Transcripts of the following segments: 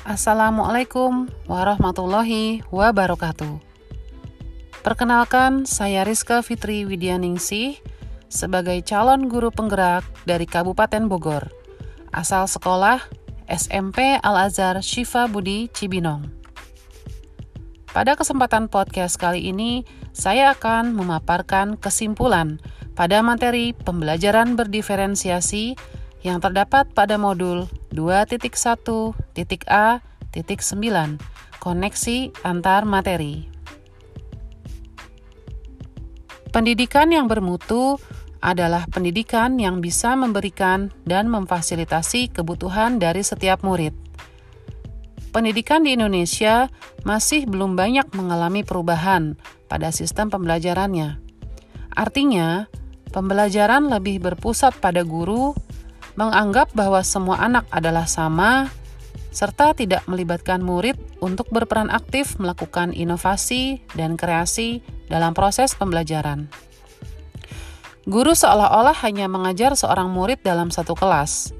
Assalamualaikum warahmatullahi wabarakatuh. Perkenalkan, saya Rizka Fitri Widyaningsih sebagai calon guru penggerak dari Kabupaten Bogor. Asal sekolah SMP Al-Azhar Syifa Budi Cibinong. Pada kesempatan podcast kali ini, saya akan memaparkan kesimpulan pada materi pembelajaran berdiferensiasi yang terdapat pada modul 2.1.A.9 Koneksi antar materi. Pendidikan yang bermutu adalah pendidikan yang bisa memberikan dan memfasilitasi kebutuhan dari setiap murid. Pendidikan di Indonesia masih belum banyak mengalami perubahan pada sistem pembelajarannya. Artinya, pembelajaran lebih berpusat pada guru, menganggap bahwa semua anak adalah sama, serta tidak melibatkan murid untuk berperan aktif melakukan inovasi dan kreasi dalam proses pembelajaran. Guru seolah-olah hanya mengajar seorang murid dalam satu kelas,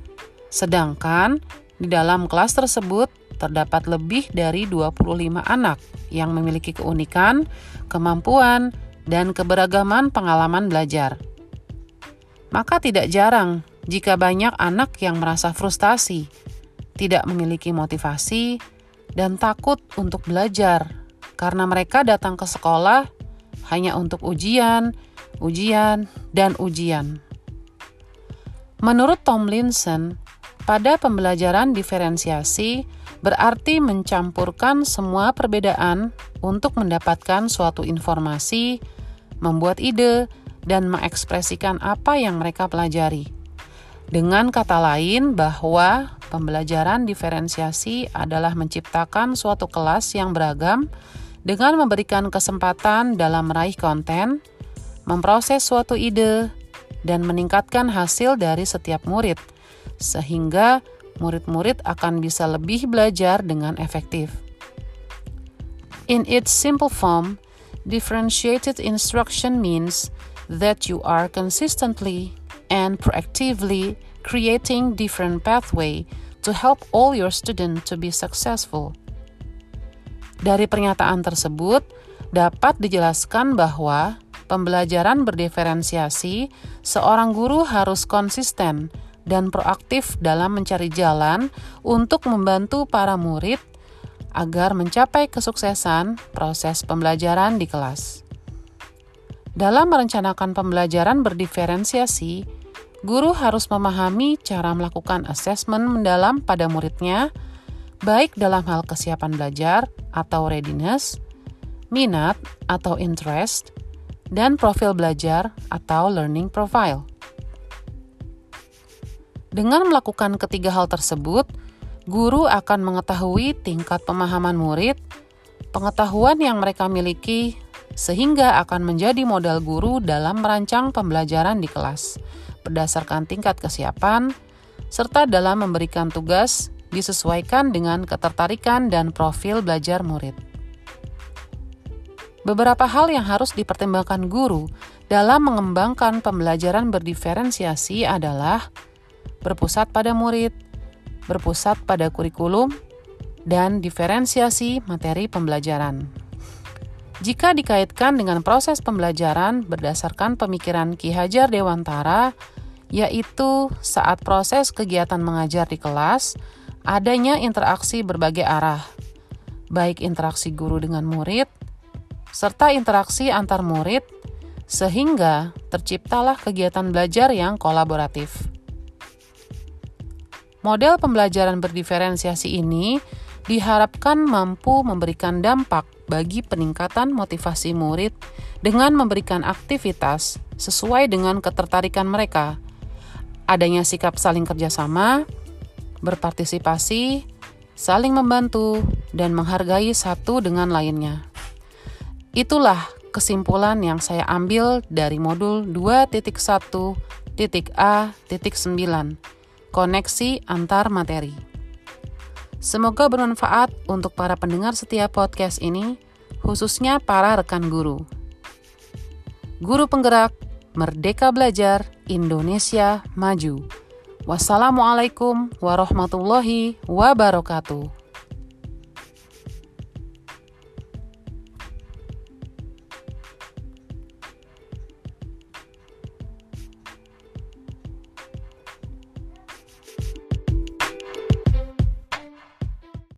sedangkan di dalam kelas tersebut terdapat lebih dari 25 anak yang memiliki keunikan, kemampuan, dan keberagaman pengalaman belajar. Maka tidak jarang jika banyak anak yang merasa frustasi, tidak memiliki motivasi, dan takut untuk belajar karena mereka datang ke sekolah hanya untuk ujian, ujian, dan ujian. Menurut Tomlinson, pada pembelajaran diferensiasi berarti mencampurkan semua perbedaan untuk mendapatkan suatu informasi, membuat ide, dan mengekspresikan apa yang mereka pelajari. Dengan kata lain, bahwa pembelajaran diferensiasi adalah menciptakan suatu kelas yang beragam dengan memberikan kesempatan dalam meraih konten, memproses suatu ide, dan meningkatkan hasil dari setiap murid, sehingga murid-murid akan bisa lebih belajar dengan efektif. In its simple form, differentiated instruction means that you are consistently and proactively creating different pathway to help all your students to be successful. Dari pernyataan tersebut, dapat dijelaskan bahwa pembelajaran berdiferensiasi, seorang guru harus konsisten dan proaktif dalam mencari jalan untuk membantu para murid agar mencapai kesuksesan proses pembelajaran di kelas. Dalam merencanakan pembelajaran berdiferensiasi, guru harus memahami cara melakukan asesmen mendalam pada muridnya baik dalam hal kesiapan belajar atau readiness, minat atau interest, dan profil belajar atau learning profile. Dengan melakukan ketiga hal tersebut, guru akan mengetahui tingkat pemahaman murid, pengetahuan yang mereka miliki, sehingga akan menjadi modal guru dalam merancang pembelajaran di kelas berdasarkan tingkat kesiapan, serta dalam memberikan tugas disesuaikan dengan ketertarikan dan profil belajar murid. Beberapa hal yang harus dipertimbangkan guru dalam mengembangkan pembelajaran berdiferensiasi adalah berpusat pada murid, berpusat pada kurikulum, dan diferensiasi materi pembelajaran. Jika dikaitkan dengan proses pembelajaran berdasarkan pemikiran Ki Hajar Dewantara, yaitu saat proses kegiatan mengajar di kelas, adanya interaksi berbagai arah, baik interaksi guru dengan murid, serta interaksi antar murid, sehingga terciptalah kegiatan belajar yang kolaboratif. Model pembelajaran berdiferensiasi ini diharapkan mampu memberikan dampak bagi peningkatan motivasi murid dengan memberikan aktivitas sesuai dengan ketertarikan mereka. Adanya sikap saling kerjasama, berpartisipasi, saling membantu, dan menghargai satu dengan lainnya. Itulah kesimpulan yang saya ambil dari modul 2.1.A.9 Koneksi antar materi. Semoga bermanfaat untuk para pendengar setiap podcast ini, khususnya para rekan guru. Guru penggerak, Merdeka Belajar, Indonesia Maju. Wassalamualaikum warahmatullahi wabarakatuh.